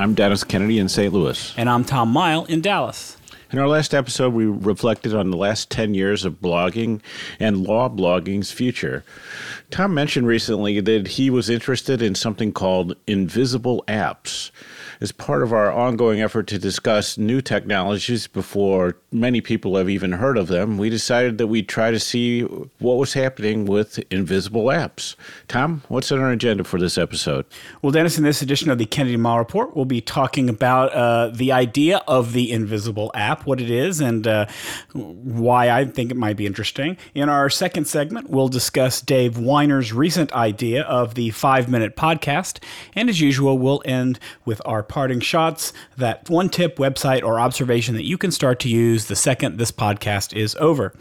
I'm Dennis Kennedy in St. Louis. And I'm Tom Mighell in Dallas. In our last episode, we reflected on the last 10 years of blogging and law blogging's future. Tom mentioned recently that he was interested in something called invisible apps as part of our ongoing effort to discuss new technologies before many people have even heard of them, we decided that we'd try to see what was happening with invisible apps. Tom, what's on our agenda for this episode? Well, Dennis, in this edition of the Kennedy Mighell Report, we'll be talking about uh, the idea of the invisible app, what it is, and uh, why I think it might be interesting. In our second segment, we'll discuss Dave Winer's recent idea of the five minute podcast. And as usual, we'll end with our parting shots, that one tip, website, or observation that you can start to use the second this podcast is over.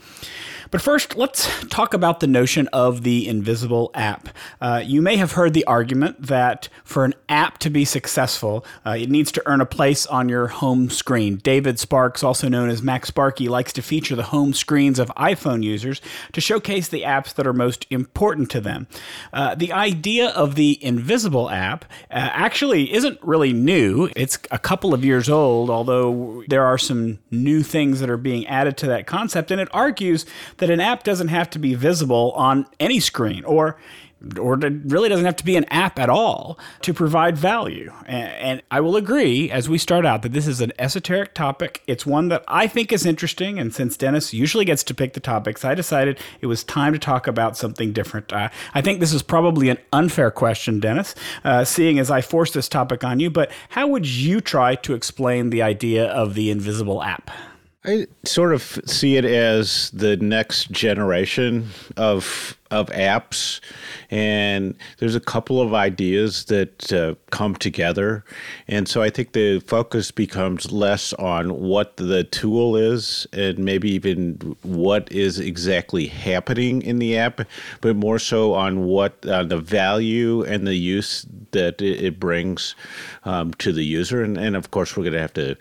But first, let's talk about the notion of the invisible app. Uh, you may have heard the argument that for an app to be successful, uh, it needs to earn a place on your home screen. David Sparks, also known as Mac Sparky, likes to feature the home screens of iPhone users to showcase the apps that are most important to them. Uh, the idea of the invisible app uh, actually isn't really new. It's a couple of years old, although there are some new things that are being added to that concept, and it argues that an app doesn't have to be visible on any screen or or it really doesn't have to be an app at all to provide value. And, I will agree as we start out that this is an esoteric topic. It's one that I think is interesting. And since Dennis usually gets to pick the topics, I decided it was time to talk about something different. Uh, I think this is probably an unfair question, Dennis, uh, seeing as I forced this topic on you. But how would you try to explain the idea of the invisible app? I sort of see it as the next generation of of apps, and there's a couple of ideas that uh, come together, and so I think the focus becomes less on what the tool is, and maybe even what is exactly happening in the app, but more so on what uh, the value and the use that it, brings um, to the user, and, and of course we're going to have to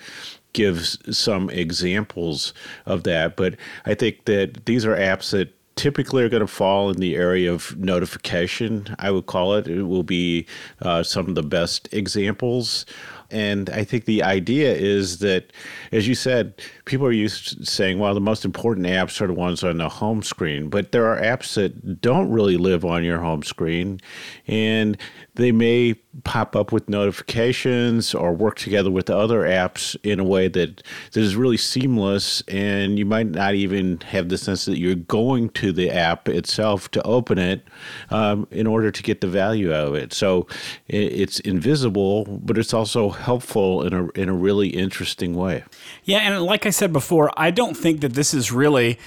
gives some examples of that. But I think that these are apps that typically are going to fall in the area of notification, I would call it. It will be uh, some of the best examples. And I think the idea is that, as you said, people are used to saying, well, the most important apps are the ones on the home screen. But there are apps that don't really live on your home screen. And they may pop up with notifications or work together with other apps in a way that, that is really seamless. And you might not even have the sense that you're going to the app itself to open it um, in order to get the value out of it. So it's invisible, but it's also helpful in a in a really interesting way. Yeah, and like I said before, I don't think that this is really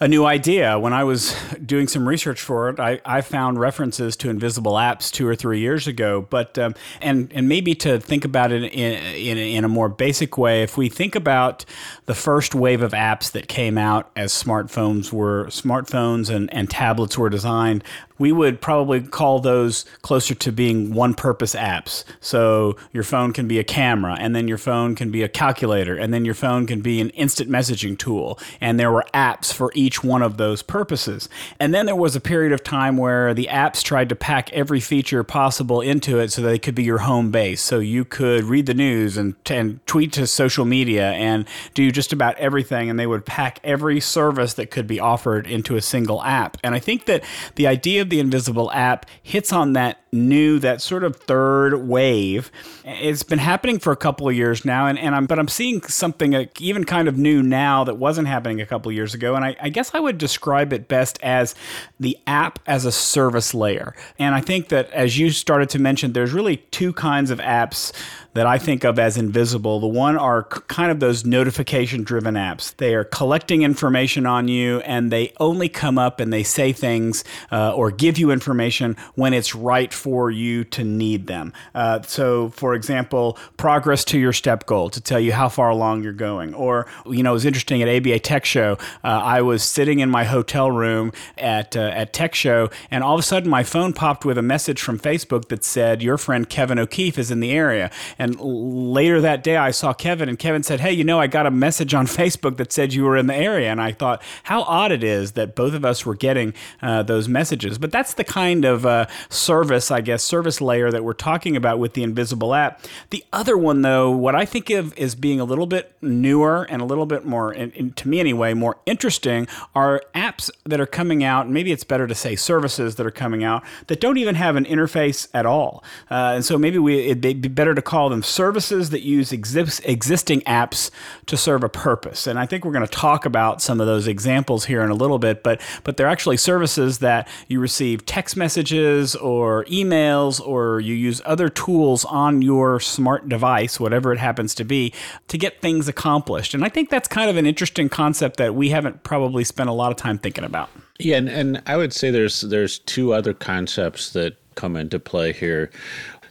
a new idea. When I was doing some research for it, I, I found references to invisible apps two or three years ago. But um, and and maybe to think about it in, in in a more basic way, if we think about the first wave of apps that came out as smartphones were smartphones and, and tablets were designed, we would probably call those closer to being one purpose apps. So your phone can be a camera, and then your phone can be a calculator, and then your phone can be an instant messaging tool. And there were apps for each one of those purposes. And then there was a period of time where the apps tried to pack every feature possible into it so they could be your home base. So you could read the news and, and tweet to social media and do just about everything. And they would pack every service that could be offered into a single app. And I think that the idea of the Invisible app hits on that new, that sort of third wave. It's been happening for a couple of years now, and, and I'm but I'm seeing something uh, even kind of new now that wasn't happening a couple of years ago. And I, I guess guess I would describe it best as the app as a service layer. And I think that as you started to mention, there's really two kinds of apps that I think of as invisible. The one are kind of those notification driven apps. They are collecting information on you and they only come up and they say things uh, or give you information when it's right for you to need them. Uh, so, for example, progress to your step goal to tell you how far along you're going. Or, you know, it was interesting at ABA Tech Show. Uh, I was sitting in my hotel room at, uh, at Tech Show and all of a sudden my phone popped with a message from Facebook that said, Your friend Kevin O'Keefe is in the area. And later that day, I saw Kevin, and Kevin said, Hey, you know, I got a message on Facebook that said you were in the area. And I thought, how odd it is that both of us were getting uh, those messages. But that's the kind of uh, service, I guess, service layer that we're talking about with the Invisible app. The other one, though, what I think of as being a little bit newer and a little bit more, to me anyway, more interesting are apps that are coming out. Maybe it's better to say services that are coming out that don't even have an interface at all. Uh, and so maybe we, it'd be better to call them services that use exist, existing apps to serve a purpose. And I think we're going to talk about some of those examples here in a little bit, but but they're actually services that you receive text messages or emails or you use other tools on your smart device, whatever it happens to be, to get things accomplished. And I think that's kind of an interesting concept that we haven't probably spent a lot of time thinking about. Yeah, and, and I would say there's there's two other concepts that come into play here.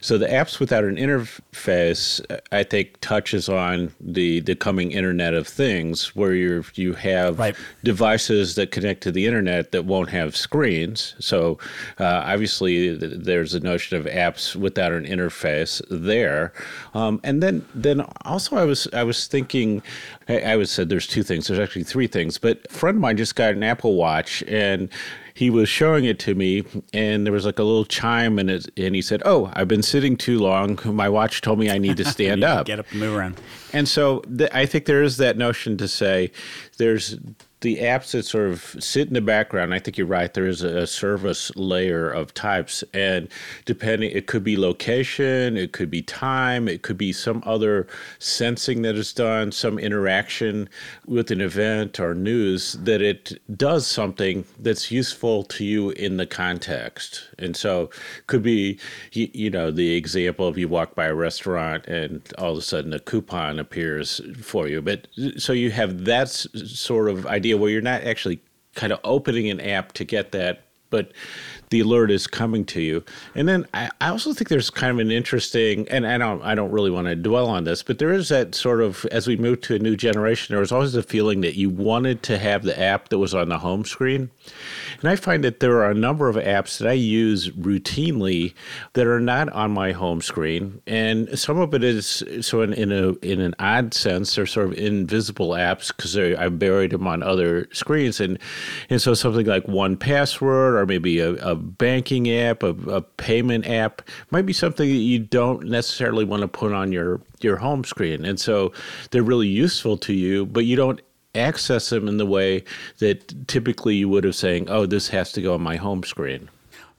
So the apps without an interface, I think, touches on the the coming Internet of Things, where you you have right. devices that connect to the internet that won't have screens. So uh, obviously, there's a notion of apps without an interface there. Um, and then then also, I was I was thinking, I, I was said there's two things. There's actually three things. But a friend of mine just got an Apple Watch and he was showing it to me, and there was like a little chime, and it, and he said, "Oh, I've been sitting too long. My watch told me I need to stand up, get up, and move around." And so th- I think there is that notion to say there's the apps that sort of sit in the background, I think you're right. There is a service layer of types, and depending, it could be location, it could be time, it could be some other sensing that is done, some interaction with an event or news that it does something that's useful to you in the context. And so, could be, you, know, the example of you walk by a restaurant and all of a sudden a coupon appears for you. But so you have that sort of idea idea where you're not actually kind of opening an app to get that, but the alert is coming to you. And then I, I also think there's kind of an interesting, and I don't, I don't really want to dwell on this, but there is that sort of, as we move to a new generation, there was always a feeling that you wanted to have the app that was on the home screen. And I find that there are a number of apps that I use routinely that are not on my home screen. And some of it is, so in, in, a, in an odd sense, they're sort of invisible apps because I've buried them on other screens. And, and so something like 1Password or maybe a, a banking app, a, a payment app, might be something that you don't necessarily want to put on your your home screen. And so they're really useful to you, but you don't access them in the way that typically you would have saying, "Oh, this has to go on my home screen."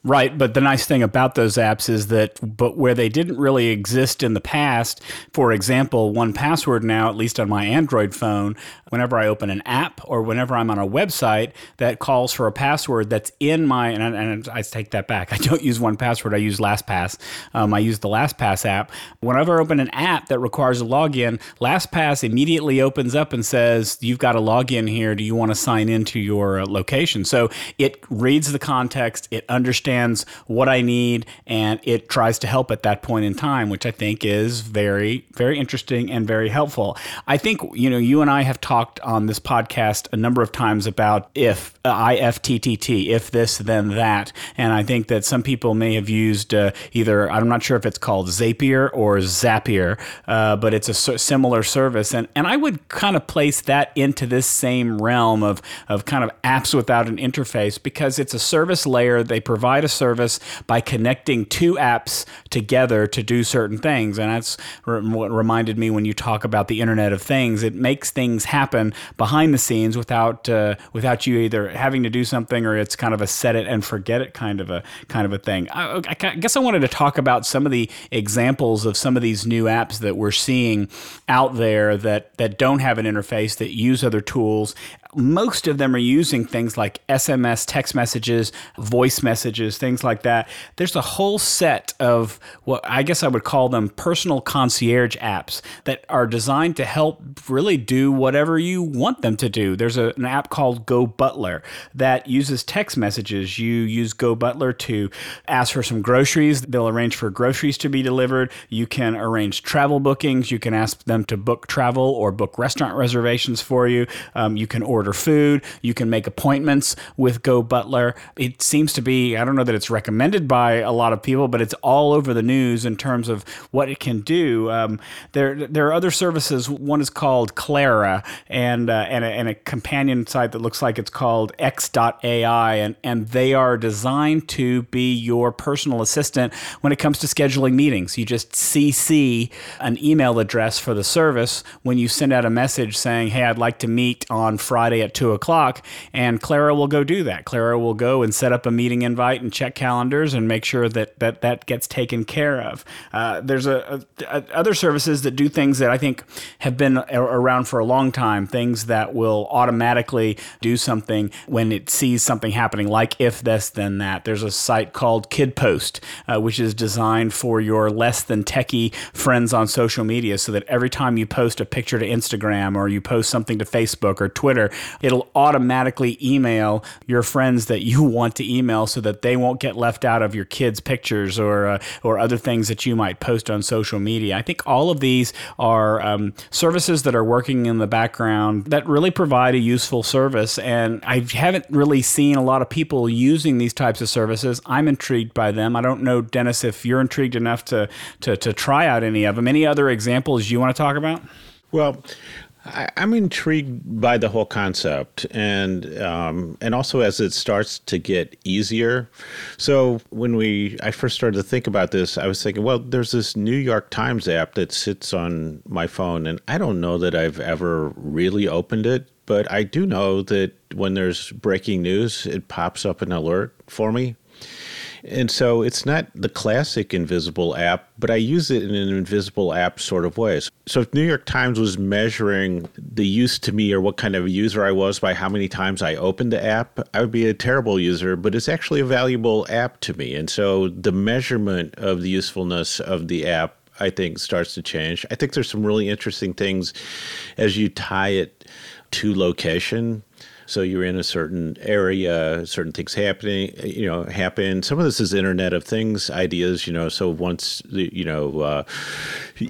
Right, but the nice thing about those apps is that, but where they didn't really exist in the past, for example, 1Password now, at least on my Android phone, whenever I open an app or whenever I'm on a website that calls for a password that's in my, and, and I take that back. I don't use 1Password. I use LastPass. Um, I use the LastPass app. Whenever I open an app that requires a login, LastPass immediately opens up and says, "You've got a login here. Do you want to sign into your uh, location?" So it reads the context. It understands what I need, and it tries to help at that point in time, which I think is very, very interesting and very helpful. I think you know you and I have talked talked on this podcast a number of times about if uh, IFTTT, if this, then that. And I think that some people may have used uh, either, I'm not sure if it's called Zapier or Zapier, uh, but it's a similar service. And, and I would kind of place that into this same realm of, of kind of apps without an interface because it's a service layer. They provide a service by connecting two apps together to do certain things. And that's what reminded me when you talk about the Internet of Things. It makes things happen behind the scenes without uh, without you either having to do something or it's kind of a set it and forget it kind of a kind of a thing. I, I guess I wanted to talk about some of the examples of some of these new apps that we're seeing out there that that don't have an interface that use other tools most of them are using things like SMS, text messages, voice messages, things like that. There's a whole set of what I guess I would call them personal concierge apps that are designed to help really do whatever you want them to do. There's a, an app called Go Butler that uses text messages. You use Go Butler to ask for some groceries. They'll arrange for groceries to be delivered. You can arrange travel bookings. You can ask them to book travel or book restaurant reservations for you. Um, you can order food. You can make appointments with Go Butler. It seems to be, I don't know that it's recommended by a lot of people, but it's all over the news in terms of what it can do. Um, there, there are other services. One is called Clara, and uh, and, a, and a companion site that looks like it's called X.AI, and and they are designed to be your personal assistant when it comes to scheduling meetings. You just CC an email address for the service when you send out a message saying, "Hey, I'd like to meet on Friday at two o'clock," and Clara will go do that. Clara will go and set up a meeting invite and check calendars and make sure that that that gets taken care of. Uh, there's a, a, other services that do things that I think have been around for a long time. Things that will automatically do something when it sees something happening, like if this then that. There's a site called KidPost, uh, which is designed for your less than techie friends on social media, so that every time you post a picture to Instagram or you post something to Facebook or Twitter, it'll automatically email your friends that you want to email, so that they won't get left out of your kids' pictures or uh, or other things that you might post on social media. I think all of these are um, services that are working in the background that really provide a useful service, and I haven't really seen a lot of people using these types of services. I'm intrigued by them. I don't know, Dennis, if you're intrigued enough to to, to try out any of them. Any other examples you want to talk about? Well, I, am intrigued by the whole concept, and um, and also as it starts to get easier. So when we I first started to think about this, I was thinking, well, there's this New York Times app that sits on my phone, and I don't know that I've ever really opened it, but I do know that when there's breaking news, it pops up an alert for me. And so it's not the classic invisible app, but I use it in an invisible app sort of way. So if New York Times was measuring the use to me or what kind of user I was by how many times I opened the app, I would be a terrible user, but it's actually a valuable app to me. And so the measurement of the usefulness of the app I think starts to change. I think there's some really interesting things as you tie it to location so you're in a certain area, certain things happening, you know, happen. Some of this is Internet of Things ideas, you know. So once you know uh,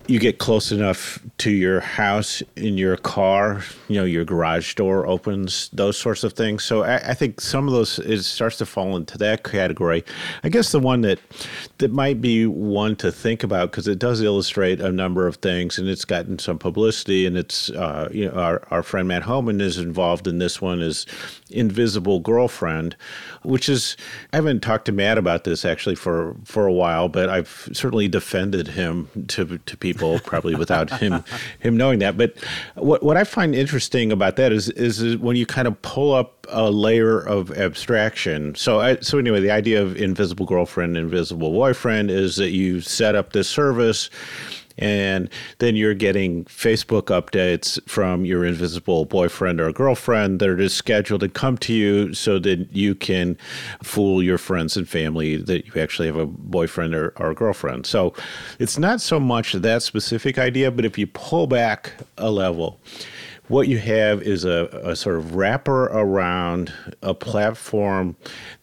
you get close enough to your house in your car, you know, your garage door opens, those sorts of things. So I, I think some of those it starts to fall into that category. I guess the one that that might be one to think about because it does illustrate a number of things, and it's gotten some publicity, and it's uh, you know our our friend Matt Homann is involved in this one. Is his invisible girlfriend, which is I haven't talked to Matt about this actually for for a while, but I've certainly defended him to to people probably without him him knowing that. But what what I find interesting about that is is when you kind of pull up a layer of abstraction. So I, so anyway, the idea of invisible girlfriend, invisible boyfriend is that you set up this service and then you're getting Facebook updates from your invisible boyfriend or girlfriend that are just scheduled to come to you so that you can fool your friends and family that you actually have a boyfriend or, or a girlfriend. So it's not so much that specific idea, but if you pull back a level, what you have is a, a, sort of wrapper around a platform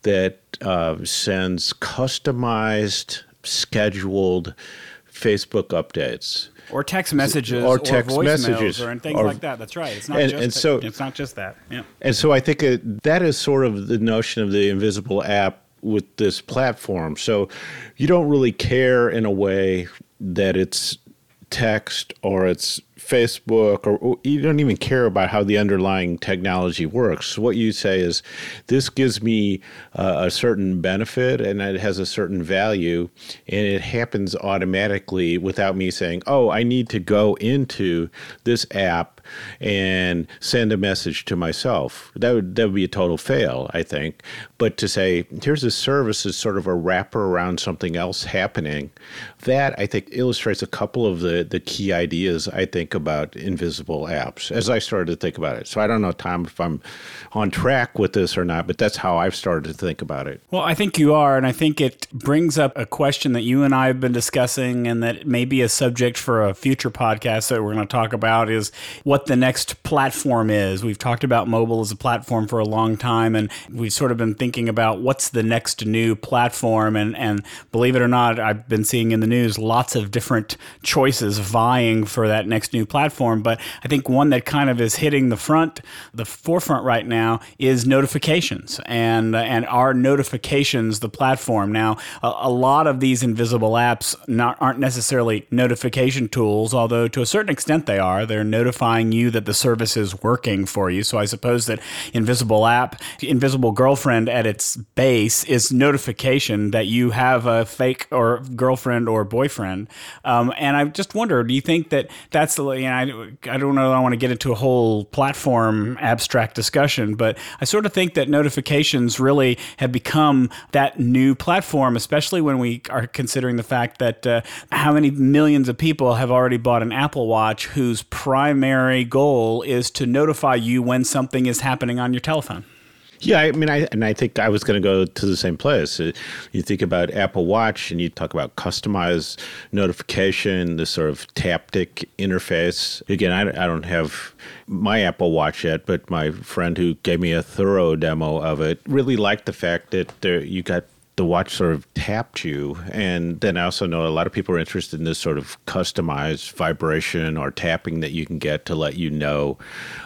that uh, sends customized, scheduled Facebook updates or text messages or text or messages or things or, like that. That's right. It's not and, just and so, it's not just that. Yeah. And so I think it, that is sort of the notion of the invisible app with this platform. So you don't really care in a way that it's text or it's Facebook or, you don't even care about how the underlying technology works. What you say is, this gives me uh, a certain benefit and it has a certain value, and it happens automatically without me saying, oh, I need to go into this app and send a message to myself. That would that would be a total fail, I think. But to say here's a service is sort of a wrapper around something else happening, that I think illustrates a couple of the the key ideas I think about invisible apps as I started to think about it. So I don't know, Tom, if I'm on track with this or not, but that's how I've started to think about it. Well, I think you are. And I think it brings up a question that you and I have been discussing and that may be a subject for a future podcast that we're going to talk about is what the next platform is. We've talked about mobile as a platform for a long time, and we've sort of been thinking about what's the next new platform. And, and believe it or not, I've been seeing in the news lots of different choices vying for that next new platform. But I think one that kind of is hitting the front, the forefront right now is notifications. And, uh, and our notifications the platform? Now, a, a lot of these invisible apps not, aren't necessarily notification tools, although to a certain extent they are. They're notifying you that the service is working for you. So I suppose that Invisible app, Invisible Girlfriend at its base is notification that you have a fake or girlfriend or boyfriend. Um, and I just wonder, do you think that that's I, I don't know, I want to get into a whole platform abstract discussion, but I sort of think that notifications really have become that new platform, especially when we are considering the fact that uh, how many millions of people have already bought an Apple Watch whose primary goal is to notify you when something is happening on your telephone. Yeah, I mean, I and I think I was going to go to the same place. Uh, you think about Apple Watch, and you talk about customized notification, this sort of taptic interface. Again, I, I don't have my Apple Watch yet, but my friend who gave me a thorough demo of it really liked the fact that there, you got the watch sort of tapped you. And then I also know a lot of people are interested in this sort of customized vibration or tapping that you can get to let you know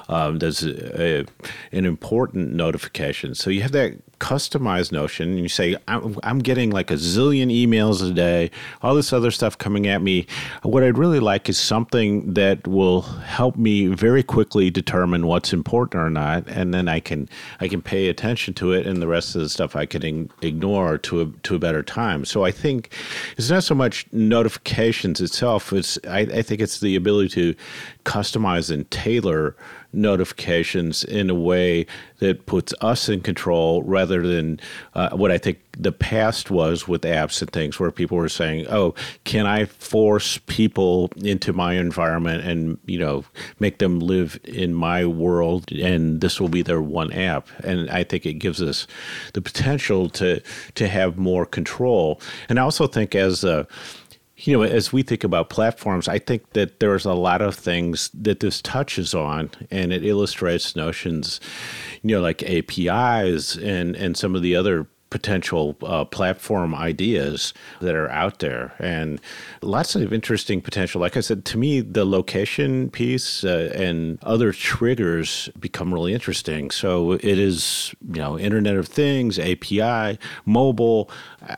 um, there's a, a, an important notification. So you have that customized notion and you say I'm, I'm, getting like a zillion emails a day all this other stuff coming at me. What i'd really like is something that will help me very quickly determine what's important or not and then i can i can pay attention to it and the rest of the stuff i can ignore to a, to a better time. So i think it's not so much notifications itself it's I, I think it's the ability to customize and tailor notifications in a way that puts us in control rather than uh, what I think the past was with apps and things where people were saying, "Oh, can I force people into my environment and you know make them live in my world and this will be their one app?" And I think it gives us the potential to to have more control. And I also think as a you know, as we think about platforms, I think that there's a lot of things that this touches on, and it illustrates notions, you know, like APIs and and some of the other potential uh, platform ideas that are out there. And lots of interesting potential. Like i said to me the location piece uh, and other triggers become really interesting. So it is you know internet of things api mobile.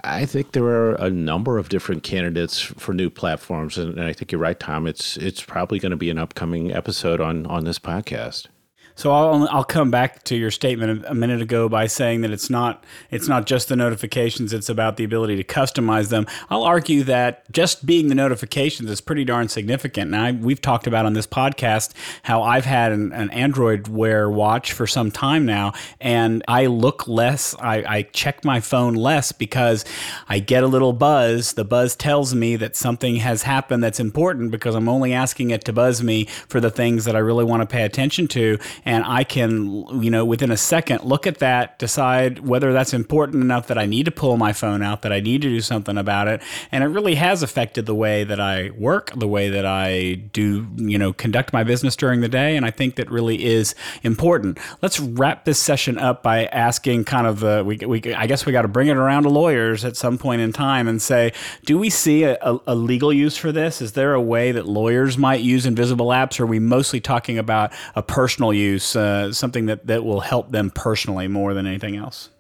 I think there are a number of different candidates for new platforms. And, and i think you're right tom it's it's probably going to be an upcoming episode on on this podcast so I'll I'll come back to your statement a minute ago by saying that it's not it's not just the notifications; it's about the ability to customize them. I'll argue that just being the notifications is pretty darn significant. Now we've talked about on this podcast how I've had an, an Android Wear watch for some time now, and I look less. I, I check my phone less because I get a little buzz. The buzz tells me that something has happened that's important because I'm only asking it to buzz me for the things that I really want to pay attention to and I can, you know, within a second look at that, decide whether that's important enough that I need to pull my phone out, that I need to do something about it. And it really has affected the way that I work, the way that I do, you know, conduct my business during the day. And I think that really is important. Let's wrap this session up by asking kind of the, we, we I guess we got to bring it around to lawyers at some point in time and say, do we see a, a, a legal use for this? Is there a way that lawyers might use invisible apps? Or are we mostly talking about a personal use? Use, uh, something that, that will help them personally more than anything else?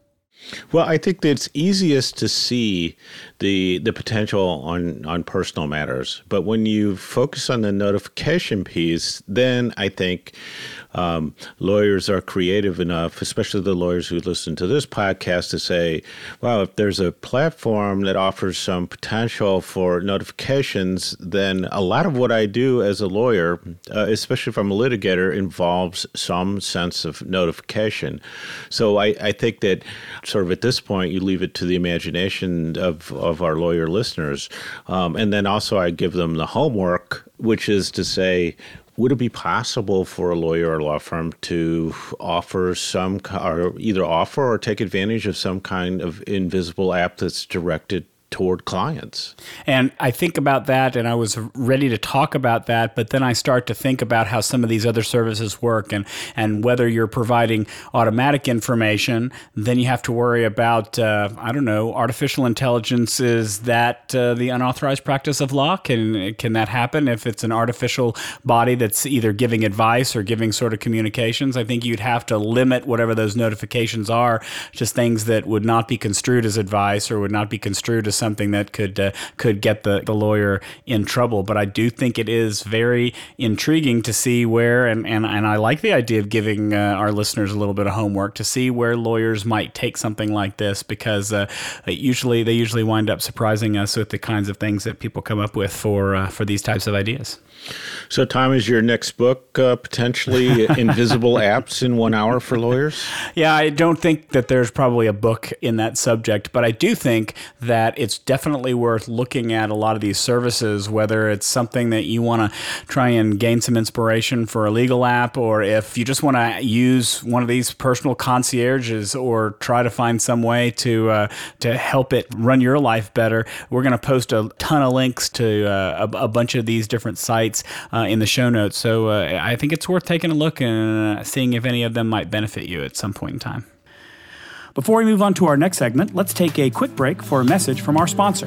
Well, I think it's easiest to see the the potential on on personal matters, but when you focus on the notification piece, then I think um, lawyers are creative enough, especially the lawyers who listen to this podcast, to say, "Well, if there's a platform that offers some potential for notifications, then a lot of what I do as a lawyer, uh, especially if I'm a litigator, involves some sense of notification." So I, I think that sort of at this point, you leave it to the imagination of, of our lawyer listeners. Um, and then also, I give them the homework, which is to say, would it be possible for a lawyer or law firm to offer some, or either offer or take advantage of some kind of invisible app that's directed toward clients. And I think about that and I was ready to talk about that, but then I start to think about how some of these other services work and, and whether you're providing automatic information, then you have to worry about, uh, I don't know, artificial intelligence. Is that uh, the unauthorized practice of law? Can, can that happen if it's an artificial body that's either giving advice or giving sort of communications? I think you'd have to limit whatever those notifications are, just things that would not be construed as advice or would not be construed as something that could uh, could get the, the lawyer in trouble. But I do think it is very intriguing to see where, and, and, and I like the idea of giving uh, our listeners a little bit of homework to see where lawyers might take something like this because uh, usually they usually wind up surprising us with the kinds of things that people come up with for uh, for these types of ideas. So, Tom, is your next book uh, potentially Invisible Apps in One Hour for Lawyers? Yeah, I don't think that there's probably a book in that subject, but I do think that it's definitely worth looking at a lot of these services, whether it's something that you want to try and gain some inspiration for a legal app, or if you just want to use one of these personal concierges or try to find some way to, uh, to help it run your life better. We're going to post a ton of links to uh, a, a bunch of these different sites uh, in the show notes. So uh, I think it's worth taking a look and uh, seeing if any of them might benefit you at some point in time. Before we move on to our next segment, let's take a quick break for a message from our sponsor.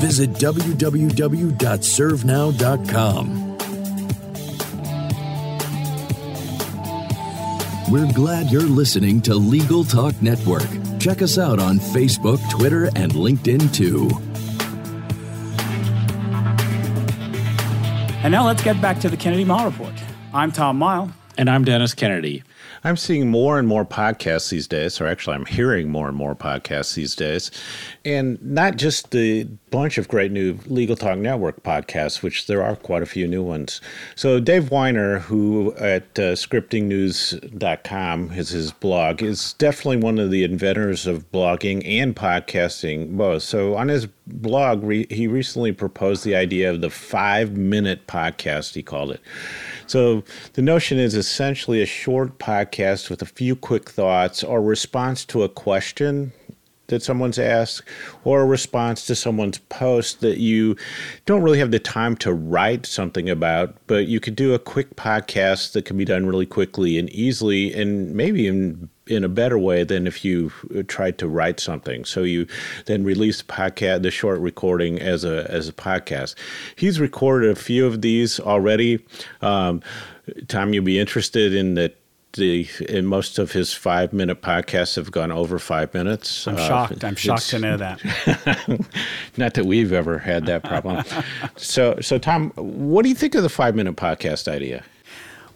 Visit www.servenow.com. We're glad you're listening to Legal Talk Network. Check us out on Facebook, Twitter, and LinkedIn too. And now let's get back to the Kennedy Miles Report. I'm Tom Miles. And I'm Dennis Kennedy. I'm seeing more and more podcasts these days, or actually, I'm hearing more and more podcasts these days, and not just the bunch of great new Legal Talk Network podcasts, which there are quite a few new ones. So, Dave Winer, who at uh, scriptingnews.com is his blog, is definitely one of the inventors of blogging and podcasting both. So, on his blog, re- he recently proposed the idea of the five minute podcast, he called it. So the notion is essentially a short podcast with a few quick thoughts or response to a question that someone's asked or a response to someone's post that you don't really have the time to write something about, but you could do a quick podcast that can be done really quickly and easily and maybe in in a better way than if you tried to write something. So you then release the podcast, the short recording as a as a podcast. He's recorded a few of these already. Um, Tom, you'll be interested in that the in most of his five minute podcasts have gone over five minutes. I'm uh, shocked. I'm shocked to know that. not that we've ever had that problem. so, so Tom, what do you think of the five minute podcast idea?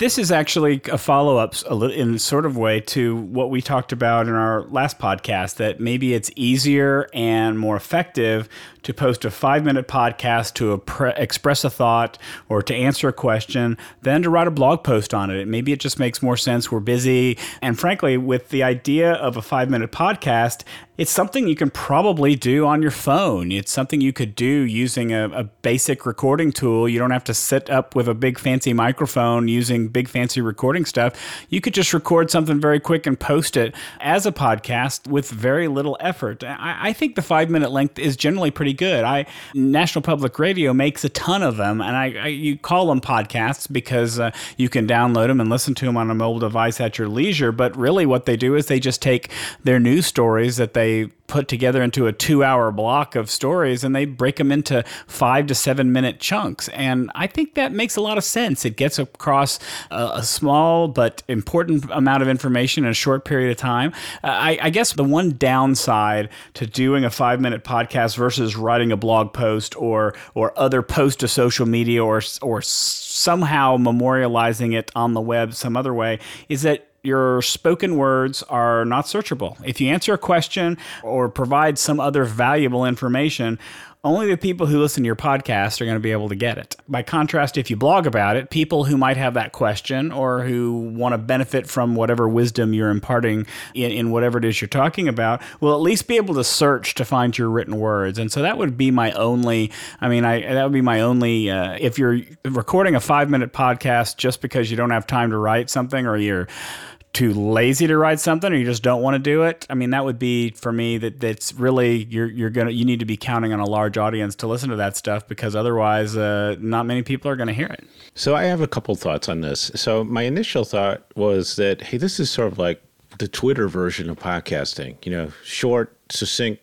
This is actually a follow up in sort of way to what we talked about in our last podcast that maybe it's easier and more effective to post a five minute podcast to pre- express a thought or to answer a question than to write a blog post on it. Maybe it just makes more sense. We're busy. And frankly, with the idea of a five minute podcast, it's something you can probably do on your phone. It's something you could do using a, a, basic recording tool. You don't have to sit up with a big fancy microphone using big fancy recording stuff. You could just record something very quick and post it as a podcast with very little effort. I, I think the five minute length is generally pretty good. I National Public Radio makes a ton of them, and I, I you call them podcasts because uh, you can download them and listen to them on a mobile device at your leisure. But really, what they do is they just take their news stories that they put together into a two hour block of stories and they break them into five to seven minute chunks. And I think that makes a lot of sense. It gets across a, a small but important amount of information in a short period of time. I, I guess the one downside to doing a five minute podcast versus writing a blog post or or other post to social media or or somehow memorializing it on the web some other way is that your spoken words are not searchable. If you answer a question or provide some other valuable information, only the people who listen to your podcast are going to be able to get it. By contrast, if you blog about it, people who might have that question or who want to benefit from whatever wisdom you're imparting in, in whatever it is you're talking about will at least be able to search to find your written words. And so that would be my only, I mean, I, that would be my only, uh, if you're recording a five minute podcast just because you don't have time to write something or you're, too lazy to write something or you just don't want to do it? I mean that would be for me that that's really you're you're gonna you need to be counting on a large audience to listen to that stuff because otherwise uh, not many people are to hear it. So i have a couple thoughts on this. So my initial thought was that hey this is sort of like the twitter version of podcasting you know short succinct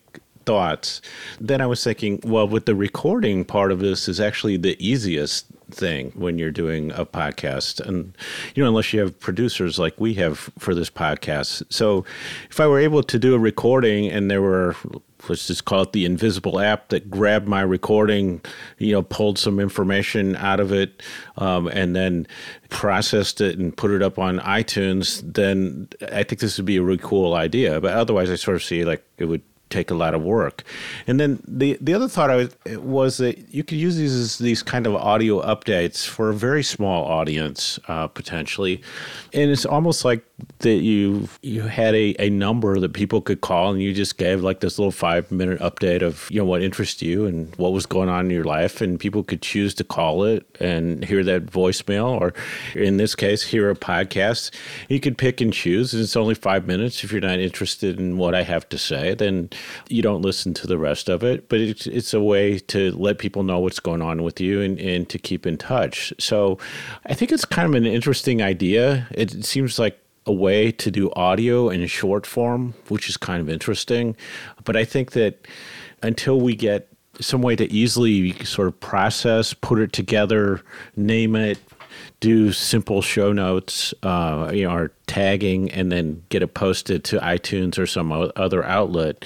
thoughts then i was thinking well with the recording part of this is actually the easiest thing when you're doing a podcast. And you know unless you have producers like we have for this podcast. So if i were able to do a recording and there were let's just call it the invisible app that grabbed my recording you know pulled some information out of it um, and then processed it and put it up on itunes then i think this would be a really cool idea. But otherwise i sort of see like it would take a lot of work. And then the the other thought I was, was that you could use these these kind of audio updates for a very small audience uh, potentially, and it's almost like that you you had a, a number that people could call and you just gave like this little five minute update of you know what interests you and what was going on in your life and people could choose to call it and hear that voicemail or in this case hear a podcast. You could pick and choose and it's only five minutes. If you're not interested in what i have to say then you don't listen to the rest of it but it's, it's a way to let people know what's going on with you and, and to keep in touch so i think it's kind of an interesting idea it seems like a way to do audio in short form, which is kind of interesting. But I think that until we get some way to easily sort of process, put it together, name it, do simple show notes, uh, you know, or tagging, and then get it posted to iTunes or some other outlet.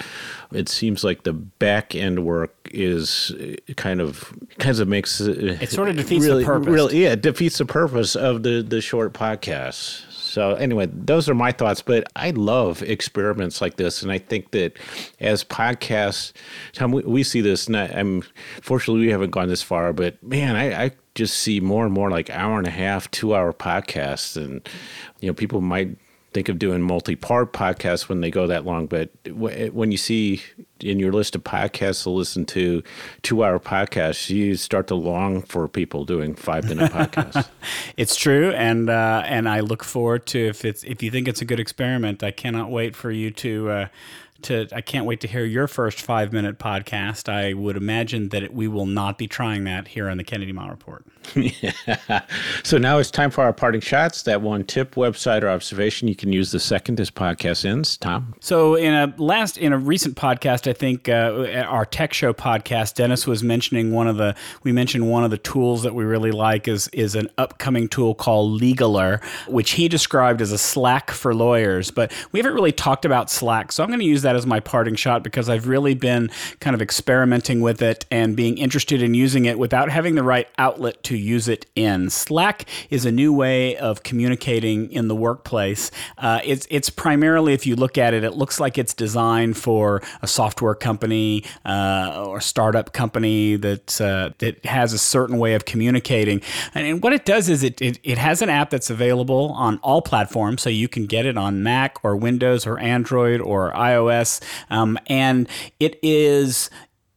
It seems like the back end work is uh, kind of kind of makes it sort of defeats really, the purpose. Really, yeah, it defeats the purpose of the the short podcasts. So anyway, those are my thoughts. But I love experiments like this, and I think that as podcasts, Tom, we, we see this. And I, am fortunately we haven't gone this far, but man, I, I just see more and more like hour and a half, two hour podcasts, and you know people might think of doing multi-part podcasts when they go that long but when you see in your list of podcasts to listen to two-hour podcasts you start to long for people doing five-minute podcasts. It's true. And uh, and i look forward to if it's if you think it's a good experiment i cannot wait for you to uh, to I can't wait to hear your first five minute podcast. I would imagine that it, we will not be trying that here on the Kennedy Miles Report. yeah. So now it's time for our parting shots. That one tip, website, or observation you can use the second as podcast ends. Tom. So in a last in a recent podcast, I think uh, our Tech Show podcast, Dennis was mentioning one of the we mentioned one of the tools that we really like is is an upcoming tool called Legaler, which he described as a Slack for lawyers. But we haven't really talked about Slack, so I'm going to use that that as my parting shot because I've really been kind of experimenting with it and being interested in using it without having the right outlet to use it in. Slack is a new way of communicating in the workplace. Uh, it's it's primarily, if you look at it, it looks like it's designed for a software company uh, or startup company that uh, that has a certain way of communicating. And, and what it does is it, it it has an app that's available on all platforms, so you can get it on Mac or Windows or Android or iOS um, and it is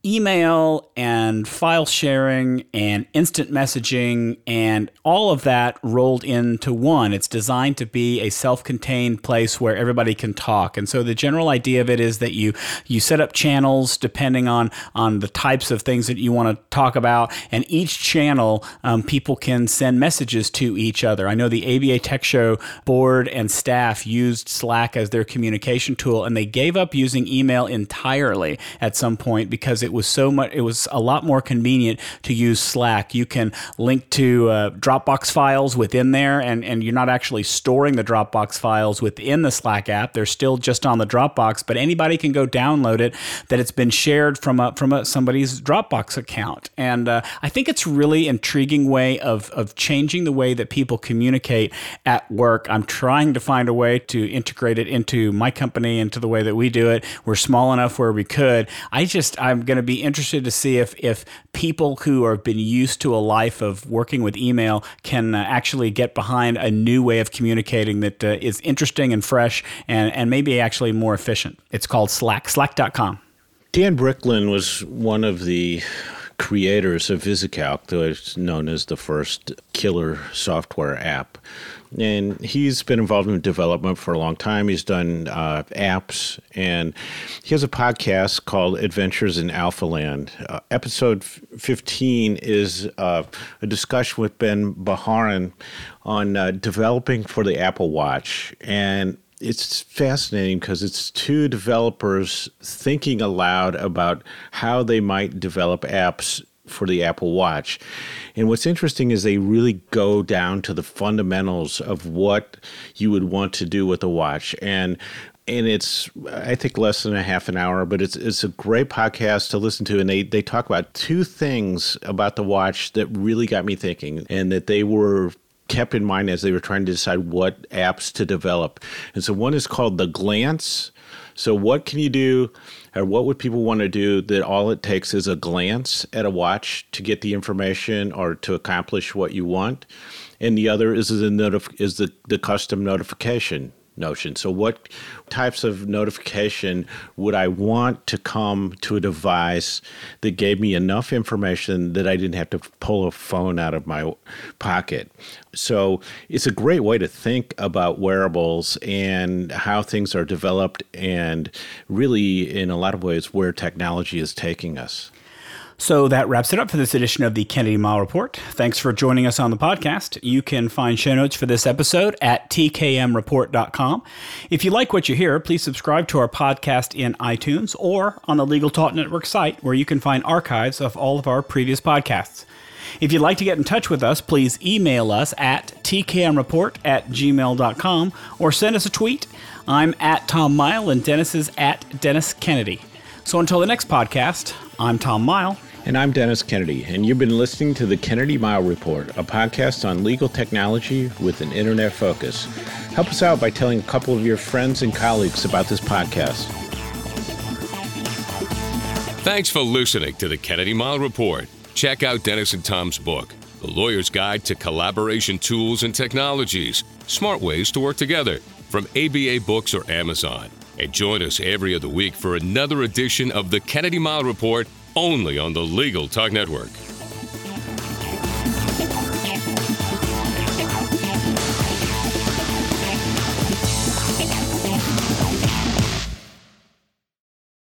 email and file sharing and instant messaging and all of that rolled into one. It's designed to be a self-contained place where everybody can talk. And so the general idea of it is that you you set up channels depending on on the types of things that you want to talk about, and each channel um, people can send messages to each other. I know the ABA Tech Show board and staff used Slack as their communication tool, and they gave up using email entirely at some point because it was so much. It was a lot more convenient to use Slack. You can link to uh, Dropbox files within there, and and you're not actually storing the Dropbox files within the Slack app. They're still just on the Dropbox, but anybody can go download it. That it's been shared from a from a, somebody's Dropbox account, and uh, I think it's really intriguing way of of changing the way that people communicate at work. I'm trying to find a way to integrate it into my company, into the way that we do it. We're small enough where we could. I just I'm going to be interested to see if if people who have been used to a life of working with email can uh, actually get behind a new way of communicating that uh, is interesting and fresh and and maybe actually more efficient. It's called Slack. Slack.com. Dan Bricklin was one of the creators of VisiCalc, though it's known as the first killer software app. And he's been involved in development for a long time. He's done uh, apps, and he has a podcast called Adventures in Alphaland. Uh, episode 15 is uh, a discussion with Ben Bajarin on uh, developing for the Apple Watch. And it's fascinating because it's two developers thinking aloud about how they might develop apps for the Apple Watch. And what's interesting is they really go down to the fundamentals of what you would want to do with a watch. And and it's I think less than a half an hour, but it's it's a great podcast to listen to. And they they talk about two things about the watch that really got me thinking, and that they were kept in mind as they were trying to decide what apps to develop. And so one is called the glance. So what can you do or what would people want to do that all it takes is a glance at a watch to get the information or to accomplish what you want? And the other is the notif- is the, the custom notification notion. So, what types of notification would I want to come to a device that gave me enough information that I didn't have to pull a phone out of my pocket? So, it's a great way to think about wearables and how things are developed, and really, in a lot of ways, where technology is taking us. So that wraps it up for this edition of the Kennedy Mighell Report. Thanks for joining us on the podcast. You can find show notes for this episode at tkmreport.com. If you like what you hear, please subscribe to our podcast in iTunes or on the Legal Talk Network site, where you can find archives of all of our previous podcasts. If you'd like to get in touch with us, please email us at tkmreport at gmail.com or send us a tweet. I'm at Tom Mighell and Dennis is at Dennis Kennedy. So until the next podcast, I'm Tom Mighell. And I'm Dennis Kennedy, and you've been listening to the Kennedy Mighell Report, a podcast on legal technology with an internet focus. Help us out by telling a couple of your friends and colleagues about this podcast. Thanks for listening to the Kennedy Mighell Report. Check out Dennis and Tom's book, The Lawyer's Guide to Collaboration Tools and Technologies Smart Ways to Work Together, from ABA Books or Amazon. And join us every other week for another edition of the Kennedy Mighell Report only on the Legal Talk Network.